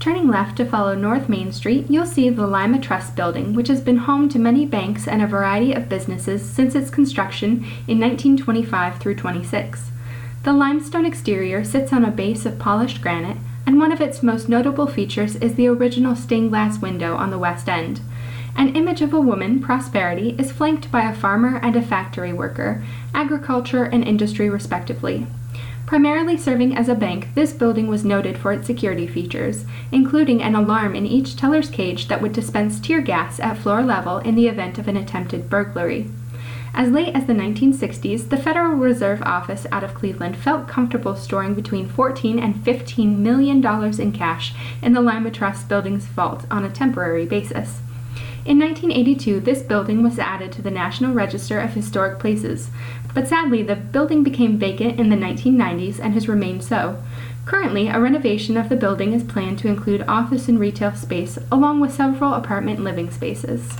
Turning left to follow North Main Street, you'll see the Lima Trust Building, which has been home to many banks and a variety of businesses since its construction in 1925 through 26. The limestone exterior sits on a base of polished granite, and one of its most notable features is the original stained glass window on the west end. An image of a woman, Prosperity, is flanked by a farmer and a factory worker, agriculture and industry respectively. Primarily serving as a bank, this building was noted for its security features, including an alarm in each teller's cage that would dispense tear gas at floor level in the event of an attempted burglary. As late as the 1960s, the Federal Reserve Office out of Cleveland felt comfortable storing between 14 and 15 million dollars in cash in the Lima Trust building's vault on a temporary basis. In 1982, this building was added to the National Register of Historic Places, but sadly, the building became vacant in the 1990s and has remained so. Currently, a renovation of the building is planned to include office and retail space, along with several apartment living spaces.